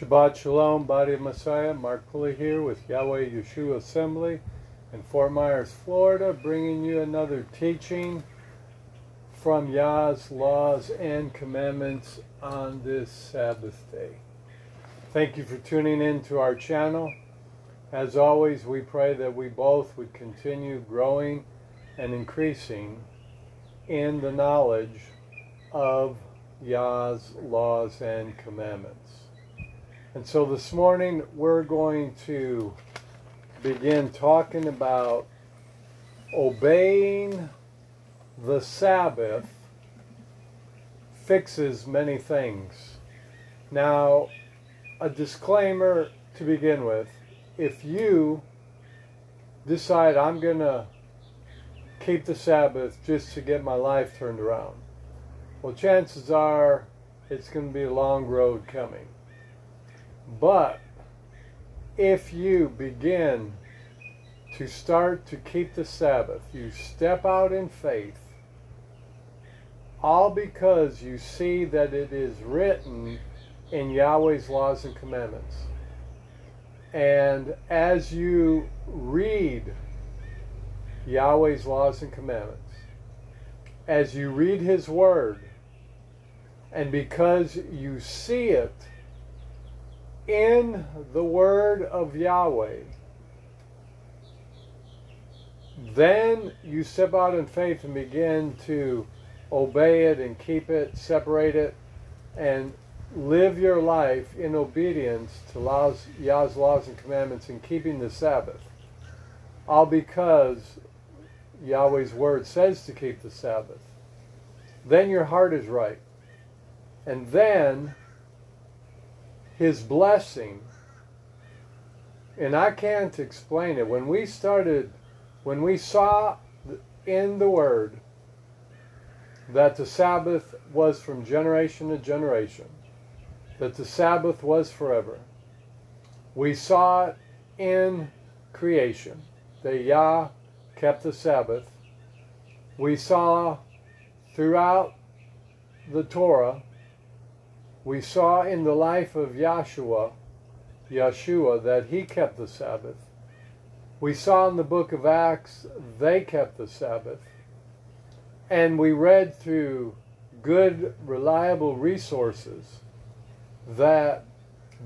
Shabbat Shalom, Body of Messiah. Mark Pulley here with Yahweh Yeshua Assembly in Fort Myers, Florida, bringing you another teaching from Yah's laws and commandments on this Sabbath day. Thank you for tuning in to our channel. As always, we pray that we both would continue growing and increasing in the knowledge of Yah's laws and commandments. And so this morning we're going to begin talking about obeying the Sabbath fixes many things. Now, a disclaimer to begin with if you decide I'm going to keep the Sabbath just to get my life turned around, well, chances are it's going to be a long road coming. But if you begin to start to keep the Sabbath, you step out in faith, all because you see that it is written in Yahweh's laws and commandments. And as you read Yahweh's laws and commandments, as you read His Word, and because you see it in the Word of Yahweh, then you step out in faith and begin to obey it and keep it, separate it, and live your life in obedience to laws, Yah's laws and commandments and keeping the Sabbath. All because Yahweh's word says to keep the Sabbath. Then your heart is right. And then his blessing, and I can't explain it. When we started, when we saw in the word that the Sabbath was from generation to generation, that the Sabbath was forever. We saw it in creation, that Yah kept the Sabbath. We saw throughout the Torah, we saw in the life of Yahshua, Yeshua, that he kept the Sabbath. We saw in the book of Acts, they kept the Sabbath. And we read through good, reliable resources that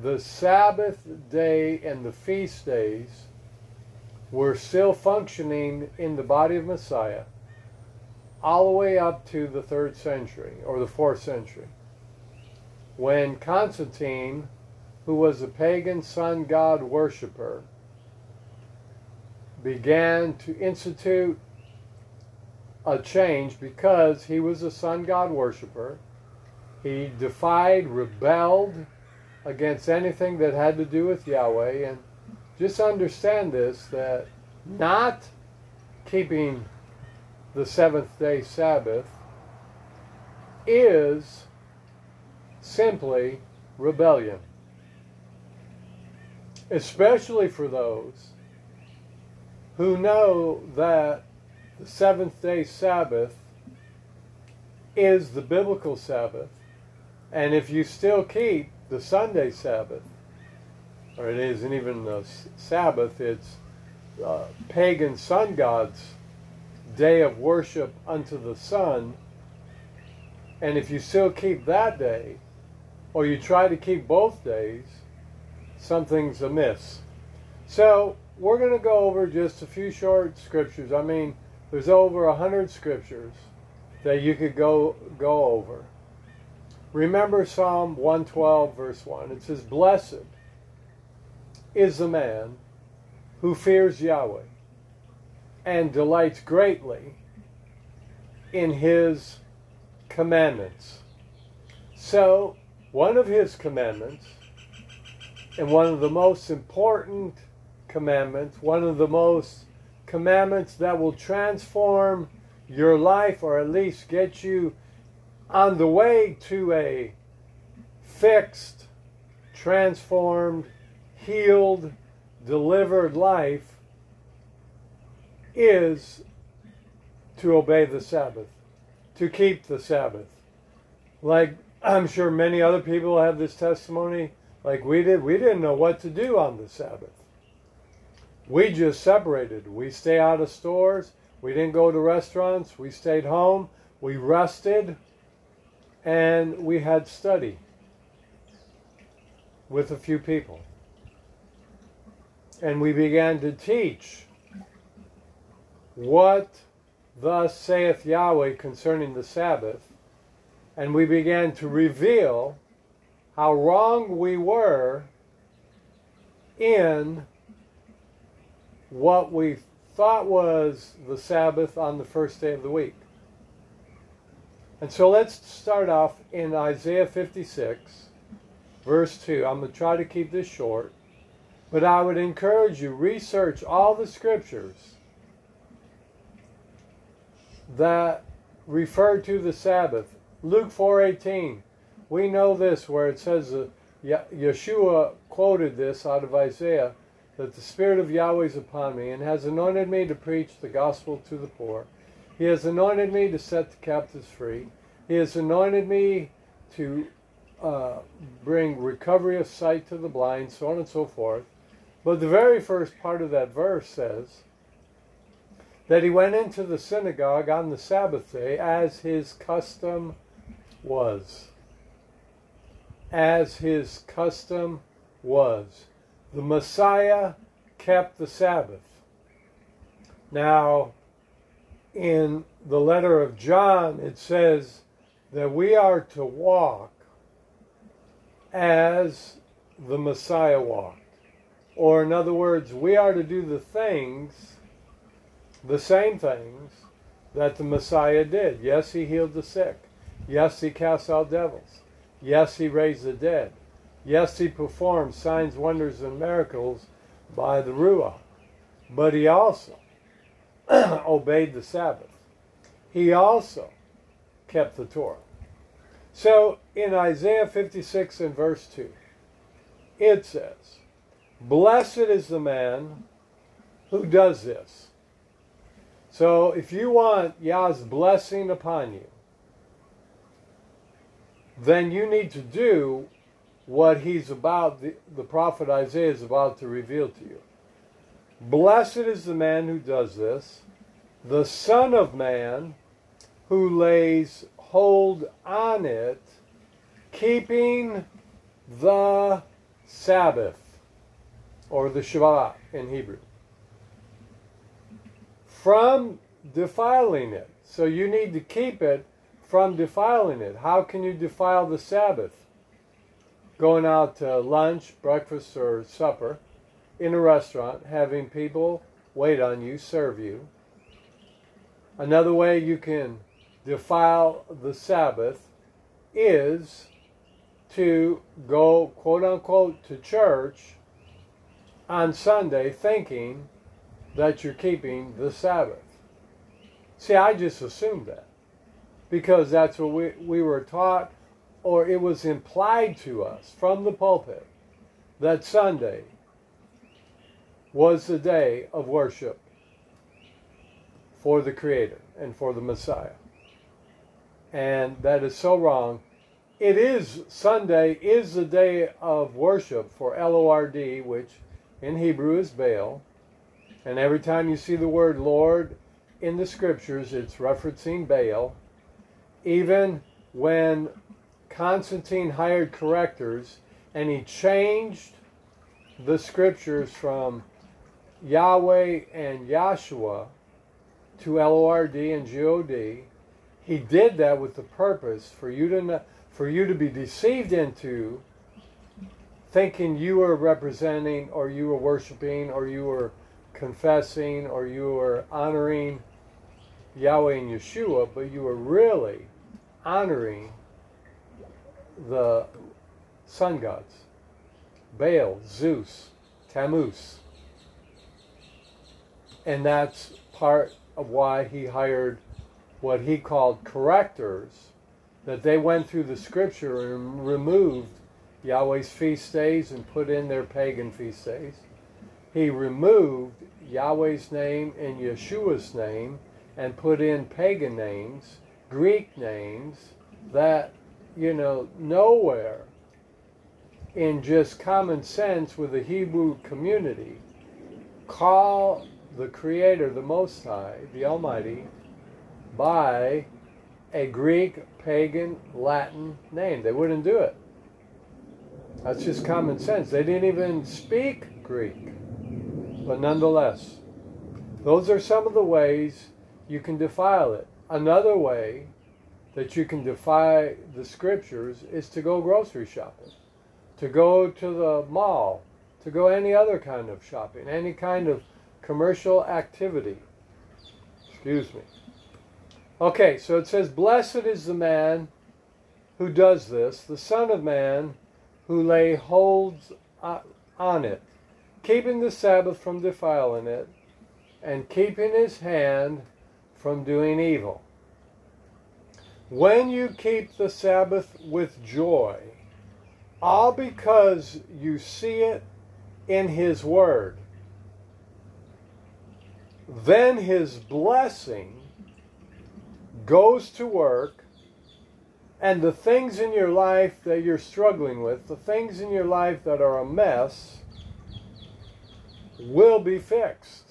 the Sabbath day and the feast days were still functioning in the body of Messiah all the way up to the third century or the fourth century when Constantine, who was a pagan sun god worshiper, began to institute a change because he was a sun god worshiper he defied, rebelled against anything that had to do with Yahweh. And just understand this that not keeping the seventh day Sabbath is simply rebellion. Especially for those who know that the seventh day Sabbath is the biblical Sabbath and if you still keep the Sunday Sabbath, or it isn't even the Sabbath, it's uh, pagan sun god's day of worship unto the sun. And if you still keep that day, or you try to keep both days, something's amiss. So we're going to go over just a few short scriptures. I mean, there's over a hundred scriptures that you could go go over. Remember Psalm 112, verse 1. It says, Blessed is the man who fears Yahweh and delights greatly in his commandments. So, one of his commandments, and one of the most important commandments, one of the most commandments that will transform your life or at least get you on the way to a fixed, transformed, healed, delivered life is to obey the Sabbath, to keep the Sabbath. Like I'm sure many other people have this testimony like we did. We didn't know what to do on the Sabbath. We just separated. We stay out of stores. We didn't go to restaurants. We stayed home. We rested. And we had study with a few people. And we began to teach what thus saith Yahweh concerning the Sabbath. And we began to reveal how wrong we were in what we thought was the Sabbath on the first day of the week. And so let's start off in Isaiah 56, verse 2. I'm going to try to keep this short, but I would encourage you research all the scriptures that refer to the Sabbath. Luke 4:18. We know this where it says uh, Yeshua quoted this out of Isaiah that the Spirit of Yahweh is upon me and has anointed me to preach the gospel to the poor. He has anointed me to set the captives free. He has anointed me to uh, bring recovery of sight to the blind, so on and so forth. But the very first part of that verse says that he went into the synagogue on the Sabbath day as his custom was. As his custom was the Messiah kept the Sabbath. Now, in the letter of John, it says that we are to walk as the Messiah walked. Or, in other words, we are to do the things, the same things, that the Messiah did. Yes, he healed the sick. Yes, he cast out devils. Yes, he raised the dead. Yes, he performed signs, wonders, and miracles by the Ruah. but he also obeyed the Sabbath. He also kept the Torah. So in Isaiah 56 and verse 2, it says, Blessed is the man who does this. So if you want Yah's blessing upon you, then you need to do what he's about, the, the prophet Isaiah is about to reveal to you. Blessed is the man who does this, the Son of Man who lays hold on it, keeping the Sabbath, or the Shabbat in Hebrew, from defiling it. So you need to keep it from defiling it. How can you defile the Sabbath? going out to lunch, breakfast, or supper in a restaurant, having people wait on you, serve you. Another way you can defile the Sabbath is to go, quote unquote, to church on Sunday thinking that you're keeping the Sabbath. See, I just assumed that because that's what we, we were taught or it was implied to us from the pulpit that Sunday was the day of worship for the Creator and for the Messiah. And that is so wrong. It is, Sunday is the day of worship for L O R D, which in Hebrew is Baal. And every time you see the word Lord in the scriptures, it's referencing Baal. Even when Constantine hired correctors and he changed the scriptures from Yahweh and Yahshua to L-O-R-D and G-O-D. He did that with the purpose for you to for you to be deceived into thinking you were representing or you were worshiping or you were confessing or you were honoring Yahweh and Yeshua, but you were really honoring the sun gods Baal, Zeus, Tammuz. And that's part of why he hired what he called correctors, that they went through the scripture and removed Yahweh's feast days and put in their pagan feast days. He removed Yahweh's name and Yeshua's name and put in pagan names, Greek names that you know, nowhere in just common sense with the Hebrew community, call the Creator, the Most High, the Almighty, by a Greek, pagan, Latin name. They wouldn't do it. That's just common sense. They didn't even speak Greek. But nonetheless, those are some of the ways you can defile it. Another way that you can defy the scriptures is to go grocery shopping, to go to the mall, to go any other kind of shopping, any kind of commercial activity. Excuse me. Okay, so it says, Blessed is the man who does this, the Son of Man who lay holds on it, keeping the Sabbath from defiling it, and keeping his hand from doing evil. When you keep the Sabbath with joy, all because you see it in his word, then his blessing goes to work and the things in your life that you're struggling with, the things in your life that are a mess, will be fixed,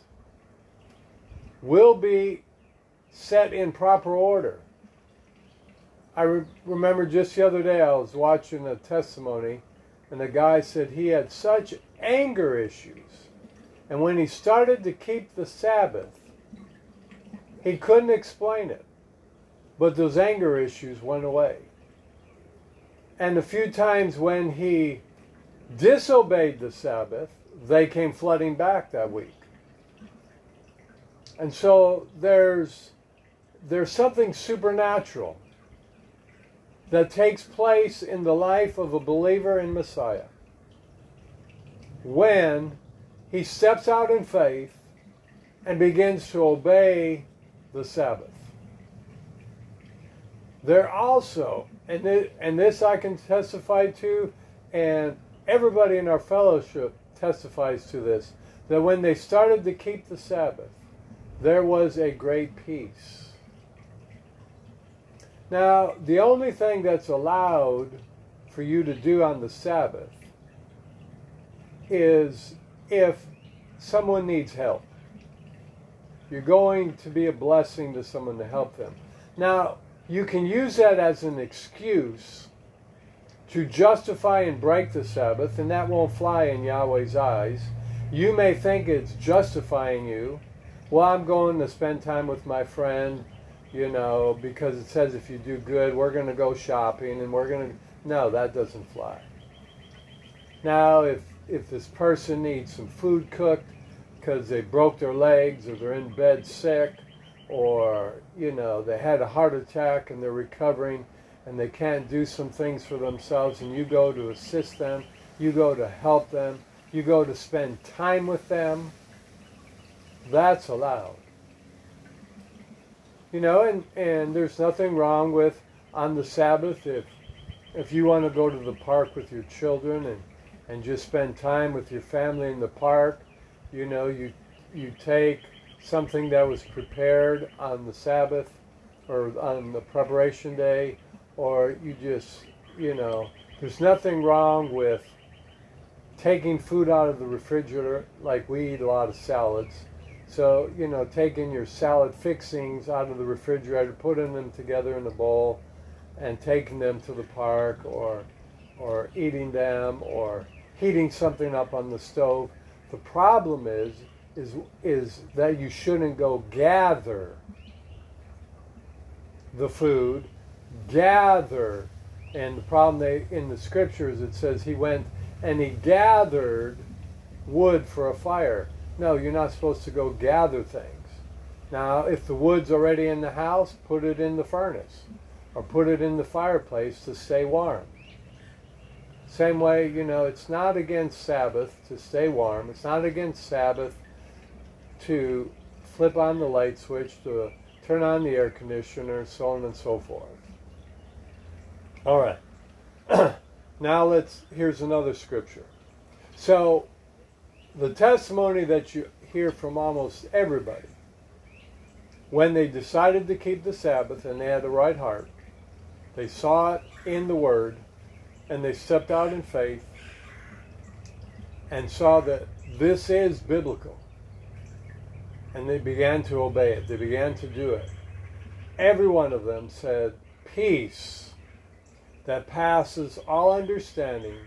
will be set in proper order. I re- remember just the other day I was watching a testimony, and the guy said he had such anger issues. And when he started to keep the Sabbath, he couldn't explain it. But those anger issues went away. And a few times when he disobeyed the Sabbath, they came flooding back that week. And so there's there's something supernatural that takes place in the life of a believer in Messiah when he steps out in faith and begins to obey the Sabbath. There also, and this, and this I can testify to, and everybody in our fellowship testifies to this, that when they started to keep the Sabbath, there was a great peace. Now, the only thing that's allowed for you to do on the Sabbath is if someone needs help. You're going to be a blessing to someone to help them. Now, you can use that as an excuse to justify and break the Sabbath, and that won't fly in Yahweh's eyes. You may think it's justifying you. Well, I'm going to spend time with my friend, you know, because it says if you do good, we're going to go shopping and we're going to. No, that doesn't fly. Now, if, if this person needs some food cooked because they broke their legs or they're in bed sick, or you know they had a heart attack and they're recovering and they can't do some things for themselves and you go to assist them you go to help them you go to spend time with them that's allowed you know and and there's nothing wrong with on the sabbath if if you want to go to the park with your children and and just spend time with your family in the park you know you you take something that was prepared on the Sabbath or on the preparation day, or you just, you know, there's nothing wrong with taking food out of the refrigerator, like we eat a lot of salads. So, you know, taking your salad fixings out of the refrigerator, putting them together in a bowl, and taking them to the park, or, or eating them, or heating something up on the stove. The problem is, is, is that you shouldn't go gather the food, gather. And the problem they, in the scriptures, it says he went and he gathered wood for a fire. No, you're not supposed to go gather things. Now, if the wood's already in the house, put it in the furnace or put it in the fireplace to stay warm. Same way, you know, it's not against Sabbath to stay warm. It's not against Sabbath to flip on the light switch, to turn on the air conditioner, so on and so forth. All right. now let's, here's another scripture. So, the testimony that you hear from almost everybody, when they decided to keep the Sabbath and they had the right heart, they saw it in the Word, and they stepped out in faith, and saw that this is biblical. And they began to obey it. They began to do it. Every one of them said, Peace that passes all understanding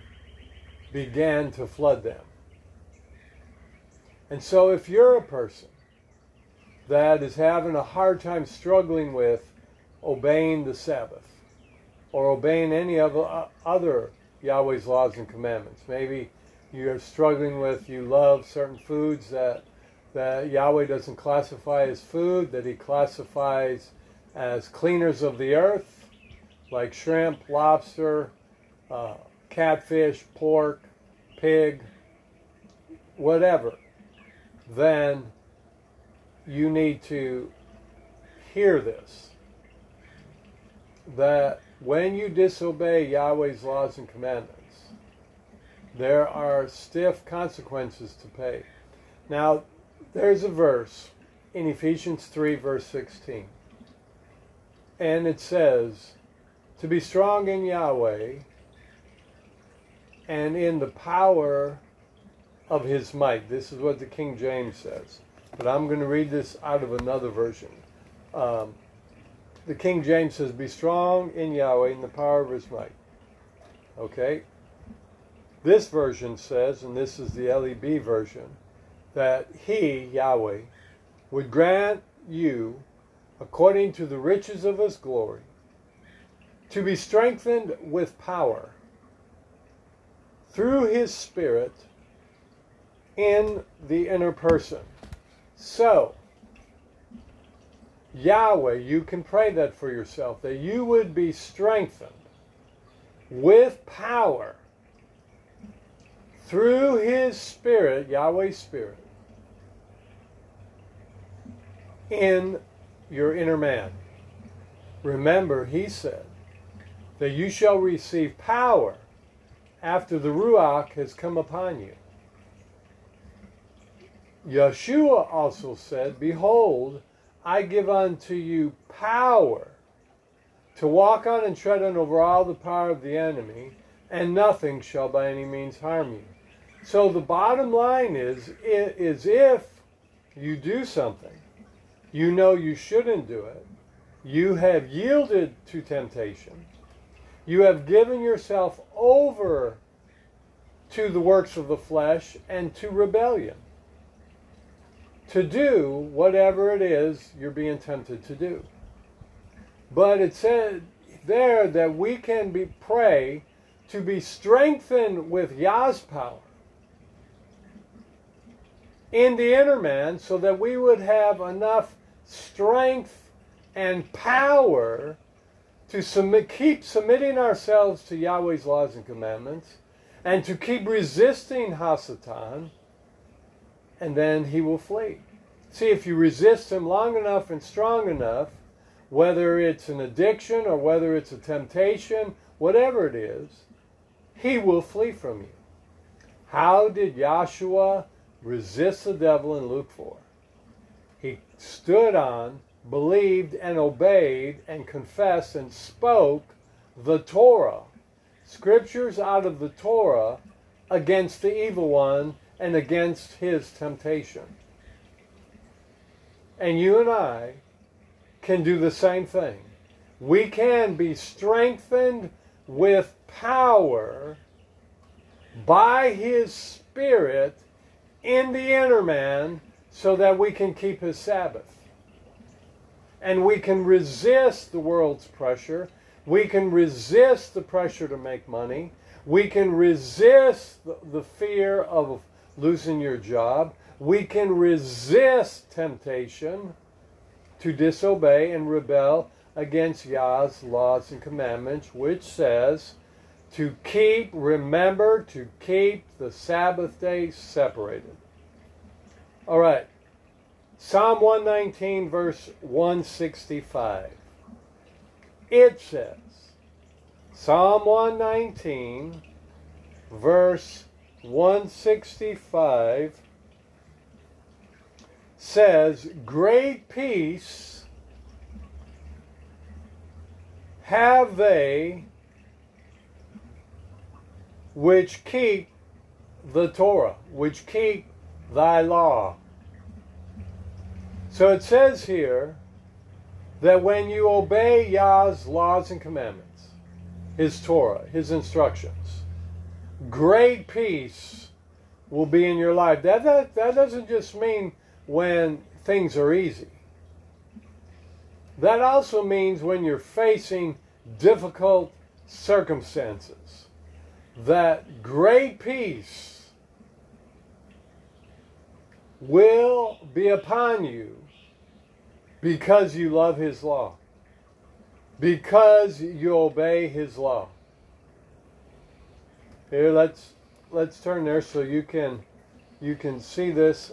began to flood them. And so, if you're a person that is having a hard time struggling with obeying the Sabbath or obeying any of uh, other Yahweh's laws and commandments, maybe you're struggling with you love certain foods that that Yahweh doesn't classify as food, that He classifies as cleaners of the earth, like shrimp, lobster, uh, catfish, pork, pig, whatever, then you need to hear this. That when you disobey Yahweh's laws and commandments, there are stiff consequences to pay. Now, there's a verse in Ephesians 3, verse 16. And it says, To be strong in Yahweh and in the power of his might. This is what the King James says. But I'm going to read this out of another version. Um, the King James says, Be strong in Yahweh in the power of his might. Okay? This version says, and this is the LEB version, that he, Yahweh, would grant you, according to the riches of his glory, to be strengthened with power through his Spirit in the inner person. So, Yahweh, you can pray that for yourself, that you would be strengthened with power through His Spirit, Yahweh's Spirit, in your inner man. Remember, He said that you shall receive power after the Ruach has come upon you. Yeshua also said, Behold, I give unto you power to walk on and tread on over all the power of the enemy, and nothing shall by any means harm you. So the bottom line is, is if you do something, you know you shouldn't do it, you have yielded to temptation, you have given yourself over to the works of the flesh and to rebellion to do whatever it is you're being tempted to do. But it said there that we can be pray to be strengthened with Yah's power in the inner man so that we would have enough strength and power to submit, keep submitting ourselves to Yahweh's laws and commandments and to keep resisting Hasatan and then he will flee. See, if you resist him long enough and strong enough, whether it's an addiction or whether it's a temptation, whatever it is, he will flee from you. How did Joshua resist the devil in Luke 4? He stood on, believed, and obeyed, and confessed and spoke the Torah, scriptures out of the Torah, against the evil one and against his temptation. And you and I can do the same thing. We can be strengthened with power by his Spirit in the inner man so that we can keep his Sabbath. And we can resist the world's pressure. We can resist the pressure to make money. We can resist the, the fear of losing your job. We can resist temptation to disobey and rebel against Yah's laws and commandments, which says to keep, remember to keep the Sabbath day separated. All right. Psalm 119, verse 165. It says, Psalm 119, verse 165 says, Great peace have they which keep the Torah, which keep thy law. So it says here that when you obey Yah's laws and commandments, his Torah, his instructions, great peace will be in your life. That, that, that doesn't just mean when things are easy. That also means when you're facing difficult circumstances, that great peace will be upon you because you love His law, because you obey His law. Here, let's let's turn there so you can you can see this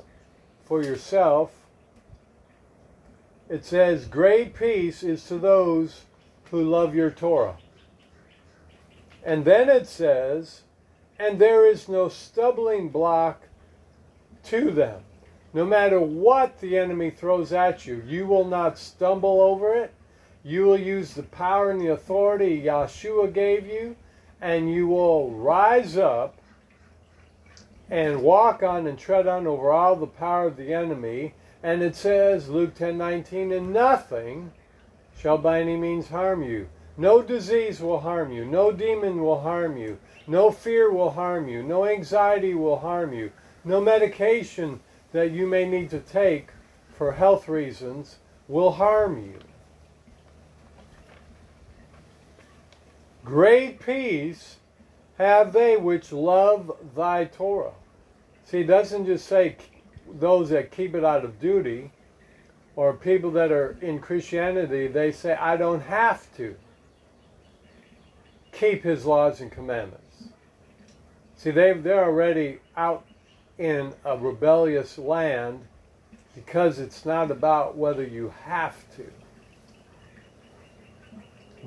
for yourself. It says, "Great peace is to those who love your Torah." And then it says, "And there is no stumbling block to them." No matter what the enemy throws at you, you will not stumble over it. You will use the power and the authority Yeshua gave you, and you will rise up and walk on and tread on over all the power of the enemy. And it says, Luke 10 19, and nothing shall by any means harm you. No disease will harm you. No demon will harm you. No fear will harm you. No anxiety will harm you. No medication that you may need to take for health reasons will harm you. Great peace have they which love thy Torah. See, it doesn't just say those that keep it out of duty or people that are in Christianity, they say, I don't have to keep his laws and commandments. See, they they're already out in a rebellious land because it's not about whether you have to,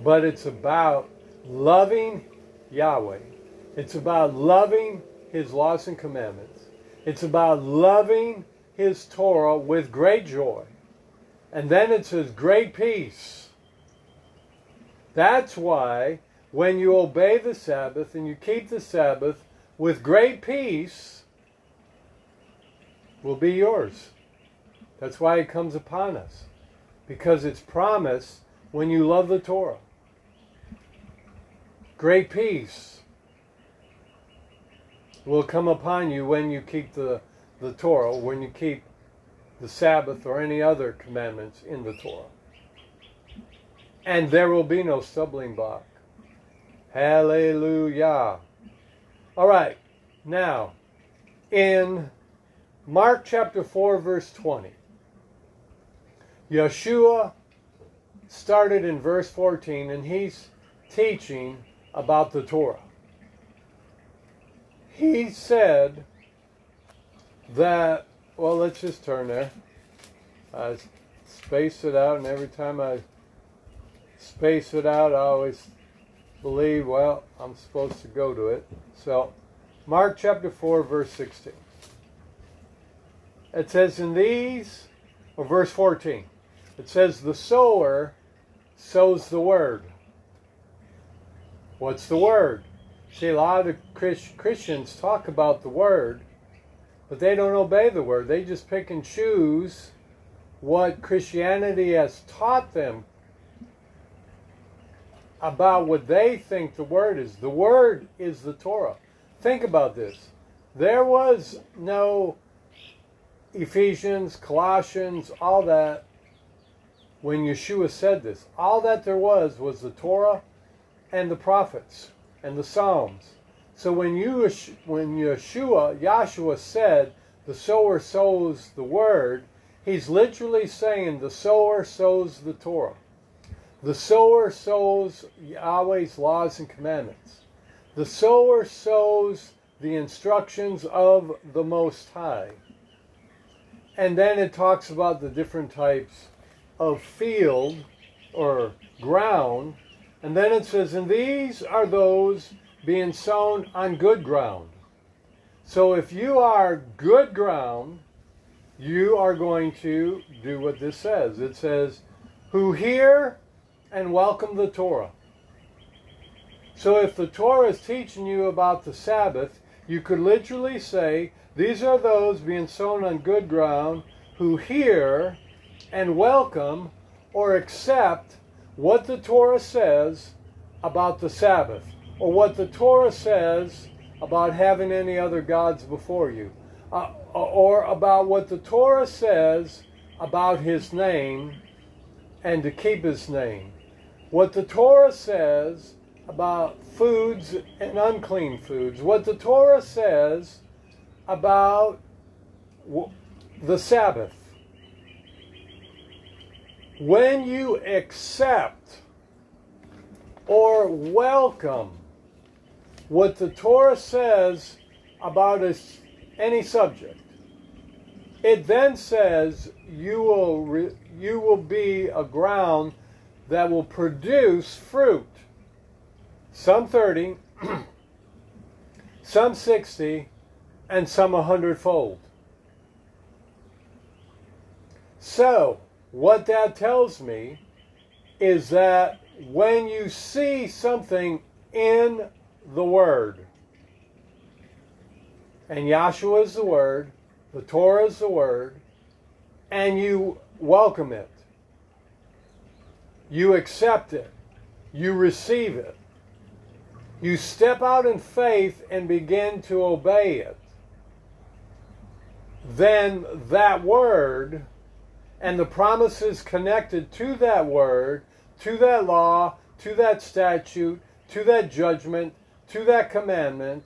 but it's about loving Yahweh. It's about loving His laws and commandments. It's about loving His Torah with great joy. And then it says great peace. That's why when you obey the Sabbath and you keep the Sabbath with great peace, will be yours. That's why it comes upon us. Because it's promised when you love the Torah. Great peace will come upon you when you keep the, the Torah, when you keep the Sabbath or any other commandments in the Torah. And there will be no stumbling block. Hallelujah. All right, now, in Mark chapter 4, verse 20. Yeshua started in verse 14 and he's teaching about the Torah. He said that, well, let's just turn there. I space it out, and every time I space it out, I always believe, well, I'm supposed to go to it. So, Mark chapter 4, verse 16. It says in these, or verse 14, it says, the sower sows the word. What's the word? See, a lot of Christians talk about the word, but they don't obey the word. They just pick and choose what Christianity has taught them about what they think the word is. The word is the Torah. Think about this. There was no Ephesians, Colossians, all that, when Yeshua said this, all that there was was the Torah and the prophets and the Psalms. So when you when Yeshua Yahshua said the sower sows the word, he's literally saying the sower sows the Torah. The sower sows Yahweh's laws and commandments. The sower sows the instructions of the Most High. And then it talks about the different types of field or ground. And then it says, and these are those being sown on good ground. So if you are good ground, you are going to do what this says. It says, who hear and welcome the Torah. So if the Torah is teaching you about the Sabbath, You could literally say, These are those being sown on good ground who hear and welcome or accept what the Torah says about the Sabbath, or what the Torah says about having any other gods before you, uh, or about what the Torah says about His name and to keep His name. What the Torah says about foods and unclean foods, what the Torah says about the Sabbath. When you accept or welcome what the Torah says about a, any subject, it then says you will re, you will be a ground that will produce fruit. Some 30, some 60, and some a hundredfold. So, what that tells me is that when you see something in the Word, and Yahshua is the Word, the Torah is the Word, and you welcome it, you accept it, you receive it, you step out in faith and begin to obey it, then that Word and the promises connected to that Word, to that law, to that statute, to that judgment, to that commandment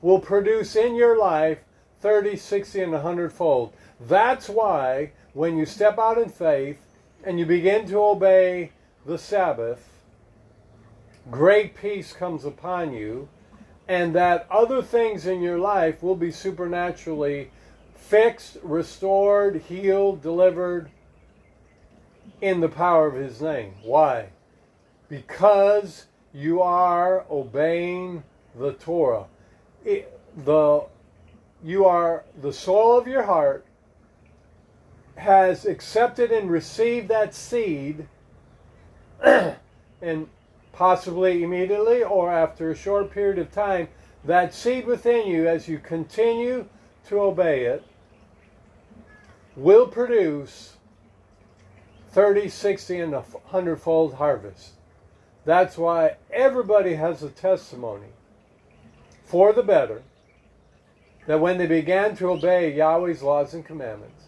will produce in your life 30, 60, and 100 fold. That's why when you step out in faith and you begin to obey the Sabbath, great peace comes upon you, and that other things in your life will be supernaturally fixed, restored, healed, delivered in the power of His name. Why? Because you are obeying the Torah. It, the you are the soul of your heart has accepted and received that seed and possibly immediately or after a short period of time that seed within you as you continue to obey it will produce 30 60 and a 100 fold harvest that's why everybody has a testimony for the better that when they began to obey Yahweh's laws and commandments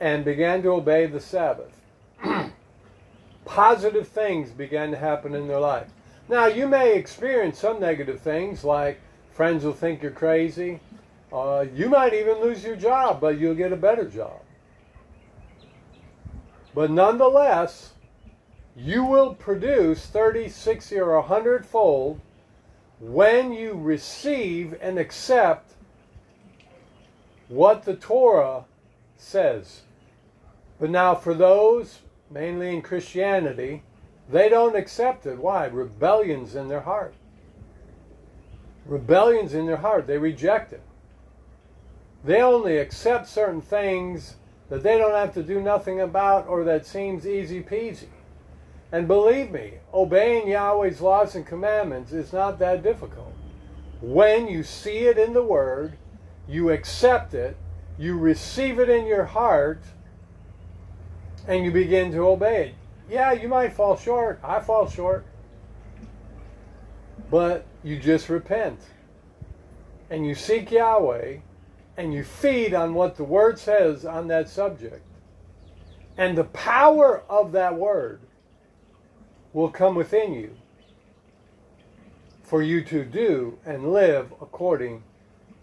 and began to obey the Sabbath, positive things began to happen in their life. Now, you may experience some negative things like friends will think you're crazy. Uh, you might even lose your job, but you'll get a better job. But nonetheless, you will produce 30, 60, or 100 fold when you receive and accept what the Torah says. But now, for those, mainly in Christianity, they don't accept it. Why? Rebellion's in their heart. Rebellion's in their heart. They reject it. They only accept certain things that they don't have to do nothing about or that seems easy peasy. And believe me, obeying Yahweh's laws and commandments is not that difficult. When you see it in the Word, you accept it, you receive it in your heart, and you begin to obey it. Yeah, you might fall short. I fall short. But you just repent. And you seek Yahweh, and you feed on what the Word says on that subject. And the power of that Word will come within you for you to do and live according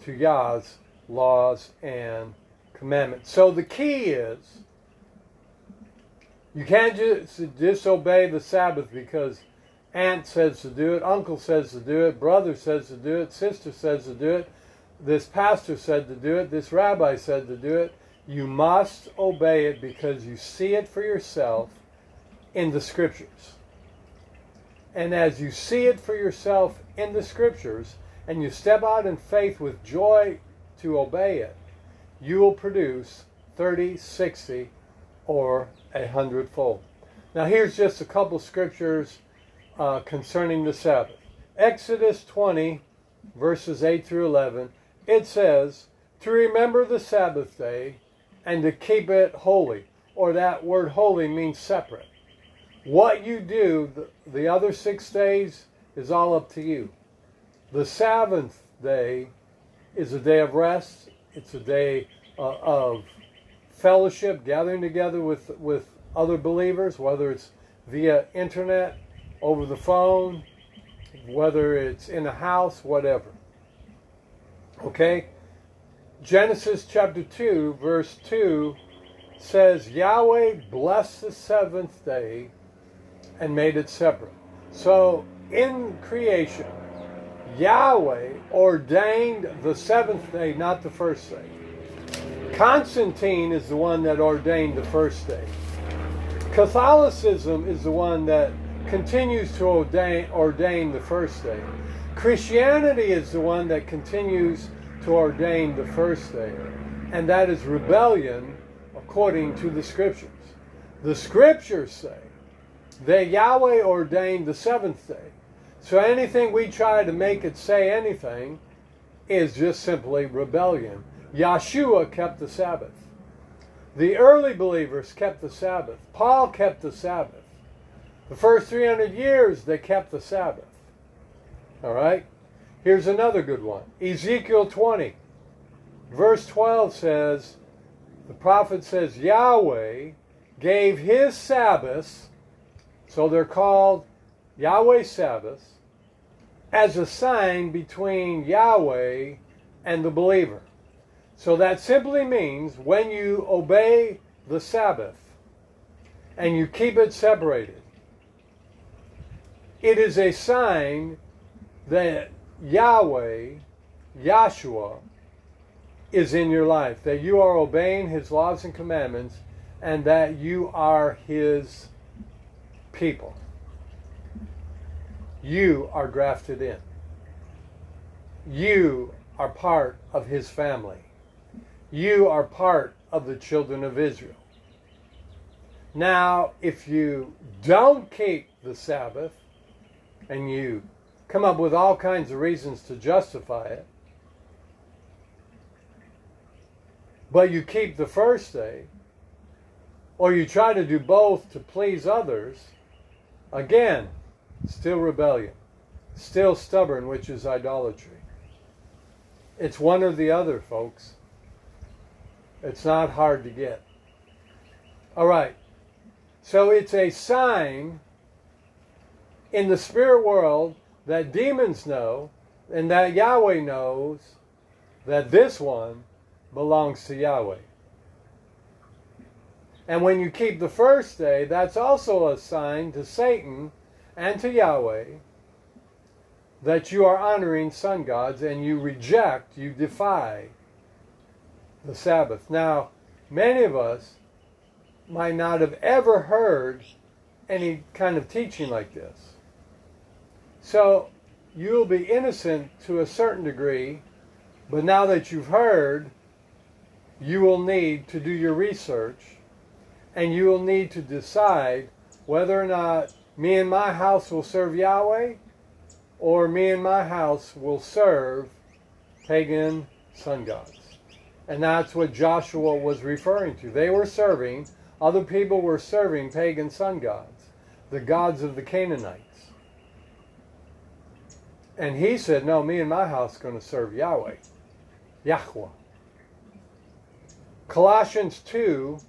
to Yah's laws and commandments. So the key is you can't just disobey the Sabbath because aunt says to do it, uncle says to do it, brother says to do it, sister says to do it, this pastor said to do it, this rabbi said to do it. You must obey it because you see it for yourself in the scriptures. And as you see it for yourself in the scriptures, and you step out in faith with joy to obey it, you will produce 30, 60, or a hundredfold. Now, here's just a couple scriptures uh, concerning the Sabbath Exodus 20, verses 8 through 11, it says to remember the Sabbath day and to keep it holy, or that word holy means separate. What you do the, the other six days is all up to you. The seventh day is a day of rest. It's a day uh, of fellowship, gathering together with, with other believers, whether it's via internet, over the phone, whether it's in a house, whatever. Okay? Genesis chapter 2, verse 2 says, Yahweh blessed the seventh day and made it separate. So in creation, Yahweh ordained the seventh day, not the first day. Constantine is the one that ordained the first day. Catholicism is the one that continues to ordain, ordain the first day. Christianity is the one that continues to ordain the first day, and that is rebellion according to the scriptures. The scriptures say that Yahweh ordained the seventh day. So anything we try to make it say anything is just simply rebellion. Yeshua kept the Sabbath. The early believers kept the Sabbath. Paul kept the Sabbath. The first 300 years, they kept the Sabbath. All right? Here's another good one Ezekiel 20, verse 12 says, the prophet says, Yahweh gave his Sabbaths, so they're called Yahweh Sabbaths, as a sign between Yahweh and the believer. So that simply means when you obey the Sabbath and you keep it separated, it is a sign that Yahweh, Yahshua, is in your life, that you are obeying His laws and commandments, and that you are His people. You are grafted in. You are part of His family. You are part of the children of Israel. Now, if you don't keep the Sabbath, and you come up with all kinds of reasons to justify it, but you keep the first day, or you try to do both to please others, again, still rebellion, still stubborn, which is idolatry. It's one or the other, folks. It's not hard to get. All right. So it's a sign in the spirit world that demons know and that Yahweh knows that this one belongs to Yahweh. And when you keep the first day, that's also a sign to Satan and to Yahweh that you are honoring sun gods and you reject, you defy the Sabbath. Now, many of us might not have ever heard any kind of teaching like this. So you'll be innocent to a certain degree, but now that you've heard, you will need to do your research and you will need to decide whether or not me and my house will serve Yahweh or me and my house will serve pagan sun gods. And that's what Joshua was referring to. They were serving, other people were serving pagan sun gods, the gods of the Canaanites. And he said, No, me and my house are going to serve Yahweh. Yahweh. Colossians 2,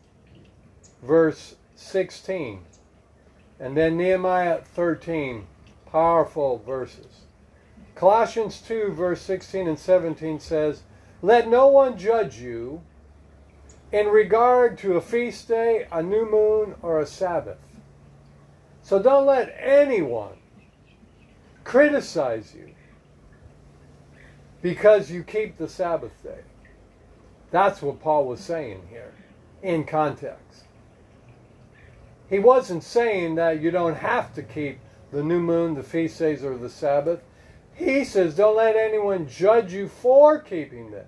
verse 16. And then Nehemiah 13. Powerful verses. Colossians 2, verse 16 and 17 says, Let no one judge you in regard to a feast day, a new moon, or a Sabbath. So don't let anyone criticize you because you keep the Sabbath day. That's what Paul was saying here in context. He wasn't saying that you don't have to keep the new moon, the feast days, or the Sabbath. He says, don't let anyone judge you for keeping them.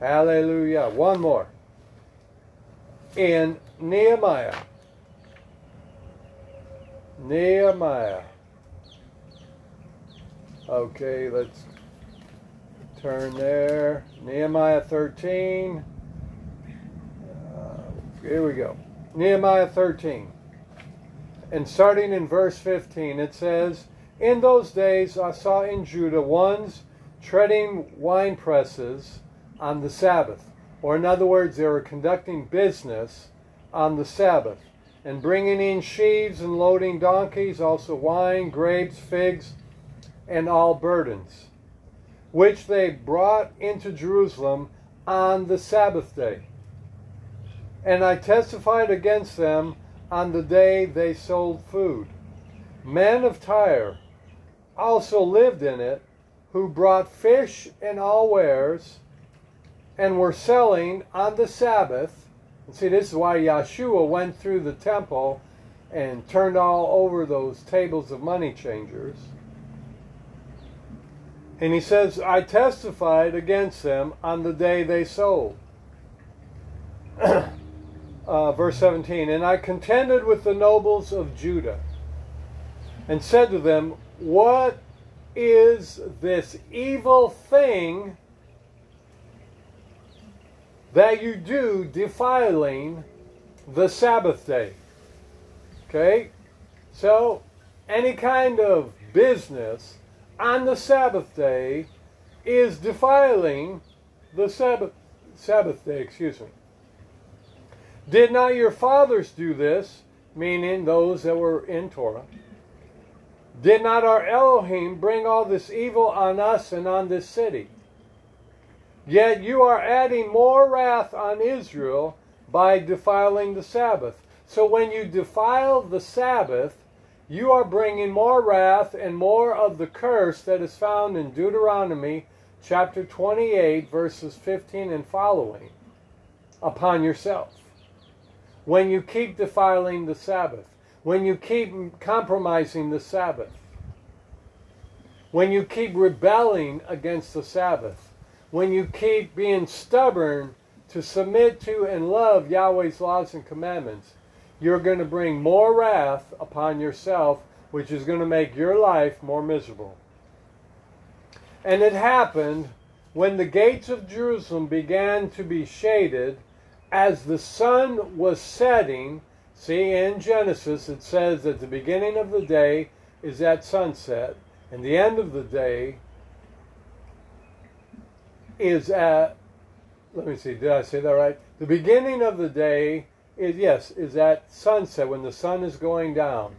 Hallelujah. One more. In Nehemiah Nehemiah Okay, let's turn there. Nehemiah 13. Uh, here we go. Nehemiah 13. And starting in verse 15, it says, In those days I saw in Judah ones treading wine presses on the Sabbath. Or, in other words, they were conducting business on the Sabbath and bringing in sheaves and loading donkeys, also wine, grapes, figs, and all burdens, which they brought into Jerusalem on the Sabbath day. And I testified against them on the day they sold food. Men of Tyre also lived in it, who brought fish and all wares, and were selling on the Sabbath. And see, this is why Yeshua went through the temple and turned all over those tables of money changers. And he says, I testified against them on the day they sold. uh, verse 17, and I contended with the nobles of Judah and said to them, What is this evil thing that you do defiling the Sabbath day? Okay? So, any kind of business on the Sabbath day is defiling the Sabbath Sabbath day, excuse me. Did not your fathers do this, meaning those that were in Torah? Did not our Elohim bring all this evil on us and on this city? Yet you are adding more wrath on Israel by defiling the Sabbath. So when you defile the Sabbath, you are bringing more wrath and more of the curse that is found in Deuteronomy chapter 28, verses 15 and following upon yourself. When you keep defiling the Sabbath, when you keep compromising the Sabbath, when you keep rebelling against the Sabbath, when you keep being stubborn to submit to and love Yahweh's laws and commandments, you're going to bring more wrath upon yourself, which is going to make your life more miserable. And it happened when the gates of Jerusalem began to be shaded as the sun was setting. See, in Genesis it says that the beginning of the day is at sunset, and the end of the day is at, let me see, did I say that right? The beginning of the day is yes, is at sunset when the sun is going down.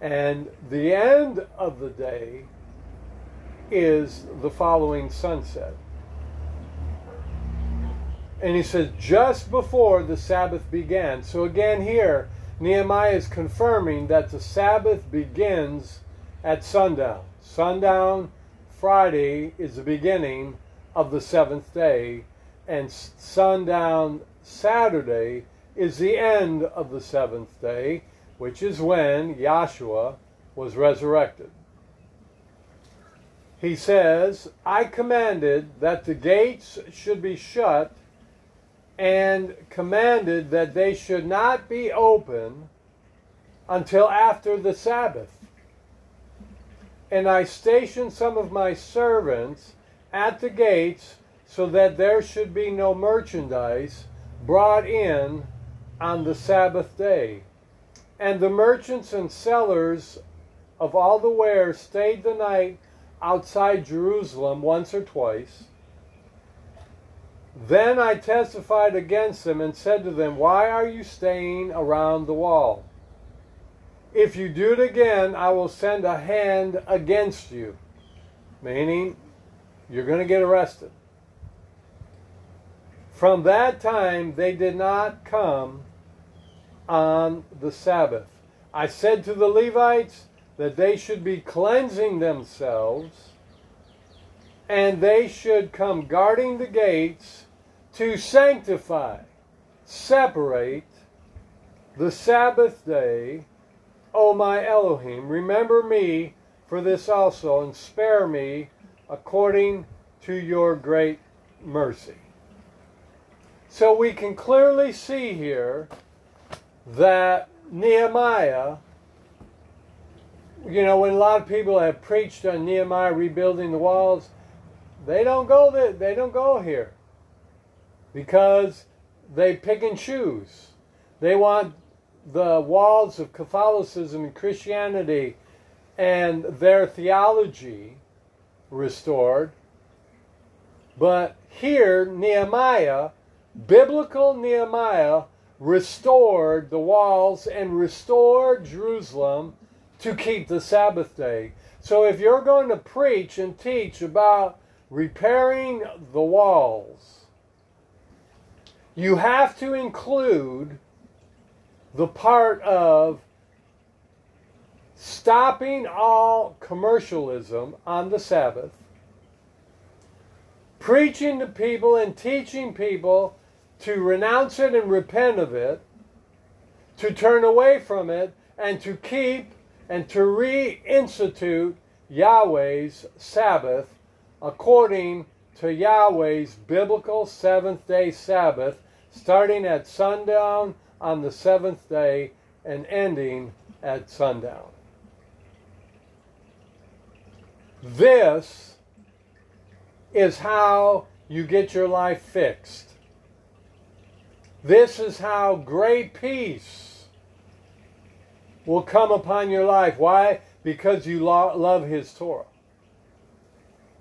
And the end of the day is the following sunset. And he says, just before the Sabbath began. So again, here, Nehemiah is confirming that the Sabbath begins at sundown. Sundown Friday is the beginning of the seventh day, and sundown Saturday is the end of the seventh day, which is when Yahshua was resurrected. He says, I commanded that the gates should be shut and commanded that they should not be open until after the Sabbath. And I stationed some of my servants at the gates so that there should be no merchandise brought in on the Sabbath day. And the merchants and sellers of all the wares stayed the night outside Jerusalem once or twice. Then I testified against them and said to them, Why are you staying around the wall? If you do it again, I will send a hand against you. Meaning, you're going to get arrested. From that time, they did not come on the Sabbath. I said to the Levites that they should be cleansing themselves and they should come guarding the gates to sanctify, separate the Sabbath day. O my Elohim, remember me for this also, and spare me according to your great mercy. So we can clearly see here that Nehemiah you know, when a lot of people have preached on Nehemiah rebuilding the walls, they don't go there, they don't go here because they pick and choose. They want the walls of Catholicism and Christianity and their theology restored. But here, Nehemiah, biblical Nehemiah, restored the walls and restored Jerusalem to keep the Sabbath day. So if you're going to preach and teach about repairing the walls, you have to include the part of stopping all commercialism on the Sabbath, preaching to people and teaching people to renounce it and repent of it, to turn away from it, and to keep and to reinstitute Yahweh's Sabbath according to Yahweh's biblical seventh day Sabbath, starting at sundown on the seventh day and ending at sundown. This is how you get your life fixed. This is how great peace will come upon your life. Why? Because you lo- love His Torah.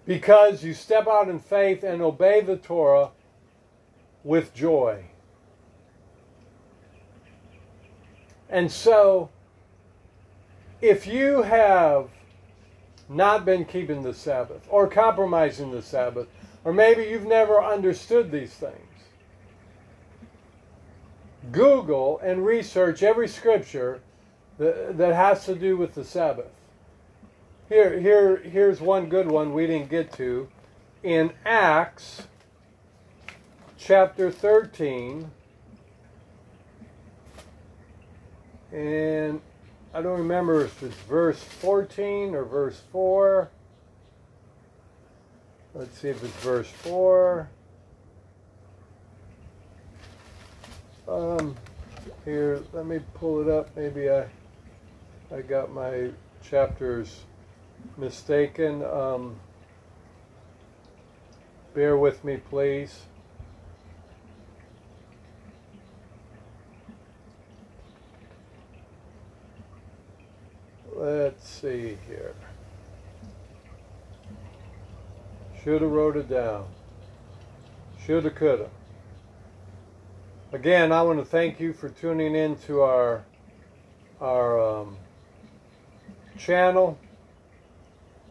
Because you step out in faith and obey the Torah with joy. And so, if you have not been keeping the Sabbath or compromising the Sabbath, or maybe you've never understood these things, Google and research every scripture that, that has to do with the Sabbath. Here, here, here's one good one we didn't get to. In Acts chapter 13, and I don't remember if it's verse 14 or verse 4. Let's see if it's verse 4. Um, here, let me pull it up. Maybe I, I got my chapters mistaken. Um, bear with me, please. Let's see here. Shoulda wrote it down. Shoulda, coulda. Again, I want to thank you for tuning in to our our um, channel,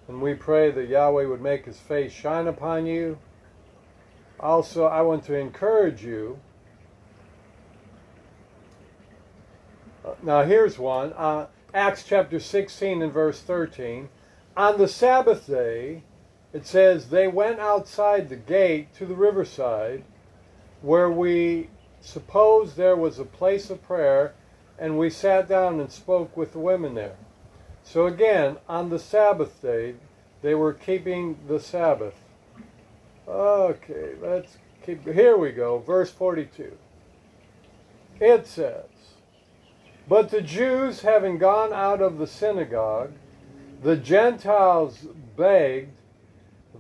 and we pray that Yahweh would make His face shine upon you. Also, I want to encourage you. Uh, now, here's one. Uh, Acts chapter 16 and verse 13. On the Sabbath day, it says, they went outside the gate to the riverside where we suppose there was a place of prayer, and we sat down and spoke with the women there. So again, on the Sabbath day, they were keeping the Sabbath. Okay, let's keep. Here we go, verse 42. It says, but the Jews, having gone out of the synagogue, the Gentiles begged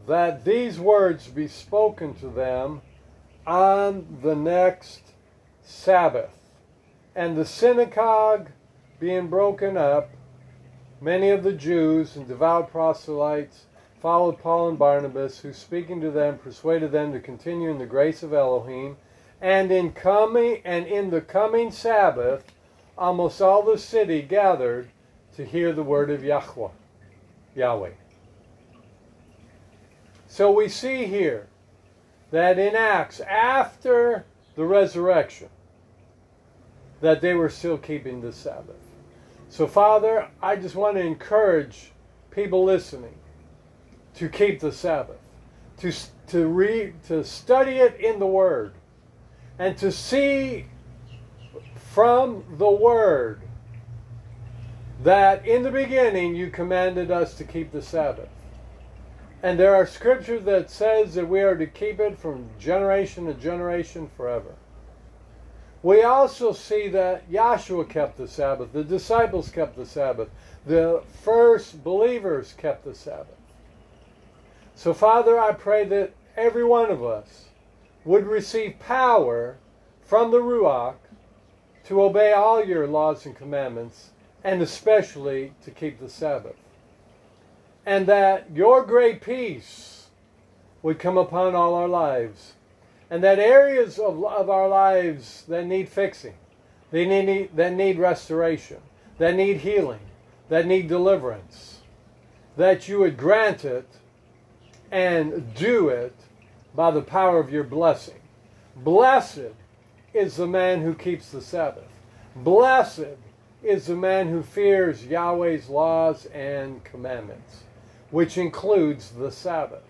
that these words be spoken to them on the next Sabbath. And the synagogue being broken up, many of the Jews and devout proselytes followed Paul and Barnabas, who speaking to them persuaded them to continue in the grace of Elohim. And in coming and in the coming Sabbath, almost all the city gathered to hear the word of Yahweh. Yahweh. So we see here that in Acts, after the resurrection, that they were still keeping the Sabbath. So, Father, I just want to encourage people listening to keep the Sabbath, to, to, read, to study it in the Word, and to see from the Word that in the beginning you commanded us to keep the Sabbath. And there are scriptures that says that we are to keep it from generation to generation forever. we also see that Joshua kept the Sabbath, the disciples kept the Sabbath, the first believers kept the Sabbath. So, Father, I pray that every one of us would receive power from the Ruach to obey all your laws and commandments, and especially to keep the Sabbath. And that your great peace would come upon all our lives and that areas of, of our lives that need fixing, they need, that need restoration, that need healing, that need deliverance, that you would grant it and do it by the power of your blessing. Blessed is the man who keeps the Sabbath. Blessed is the man who fears Yahweh's laws and commandments, which includes the Sabbath.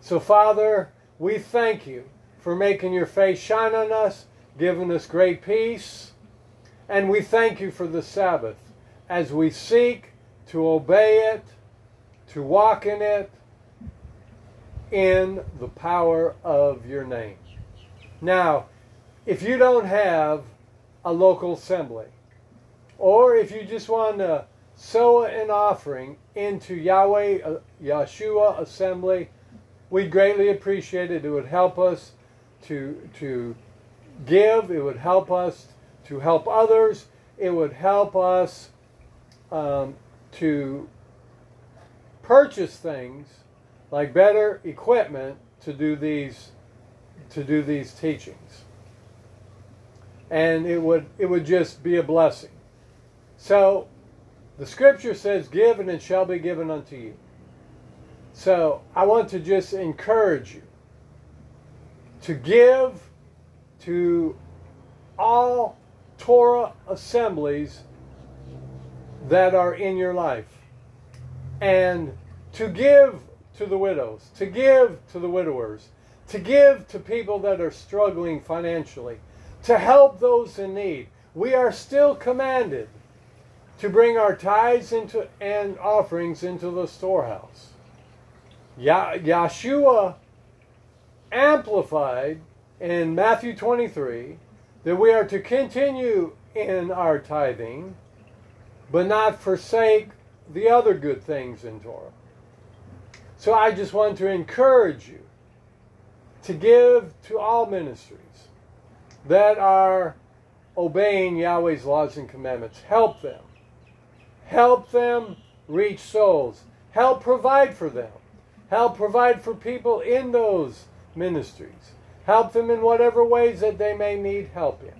So, Father, we thank you for making your face shine on us, giving us great peace. And we thank you for the Sabbath as we seek to obey it, to walk in it, in the power of your name. Now, if you don't have a local assembly, or if you just want to sow an offering into Yahweh uh, Yeshua Assembly, we'd greatly appreciate it. It would help us to, to give, it would help us to help others, it would help us um, to purchase things like better equipment to do these to do these teachings and it would it would just be a blessing. So the scripture says give and it shall be given unto you. So i want to just encourage you to give to all Torah assemblies that are in your life and to give to the widows, to give to the widowers, to give to people that are struggling financially, to help those in need. We are still commanded to bring our tithes into and offerings into the storehouse. Yeshua amplified in Matthew 23 that we are to continue in our tithing, but not forsake the other good things in Torah. So I just want to encourage you to give to all ministries that are obeying Yahweh's laws and commandments. Help them. Help them reach souls. Help provide for them. Help provide for people in those ministries. Help them in whatever ways that they may need help in.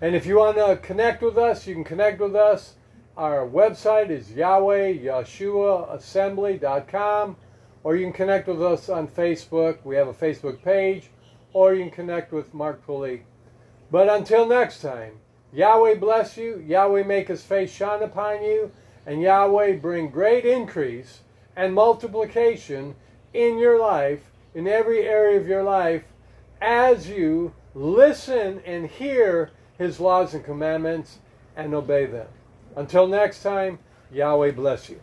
And if you want to connect with us, you can connect with us. Our website is YahwehYeshuaAssembly.com, or you can connect with us on Facebook. We have a Facebook page, or you can connect with Mark Pulley. But until next time, Yahweh bless you, Yahweh make his face shine upon you, and Yahweh bring great increase and multiplication in your life in every area of your life as you listen and hear his laws and commandments and obey them. Until next time, Yahweh bless you.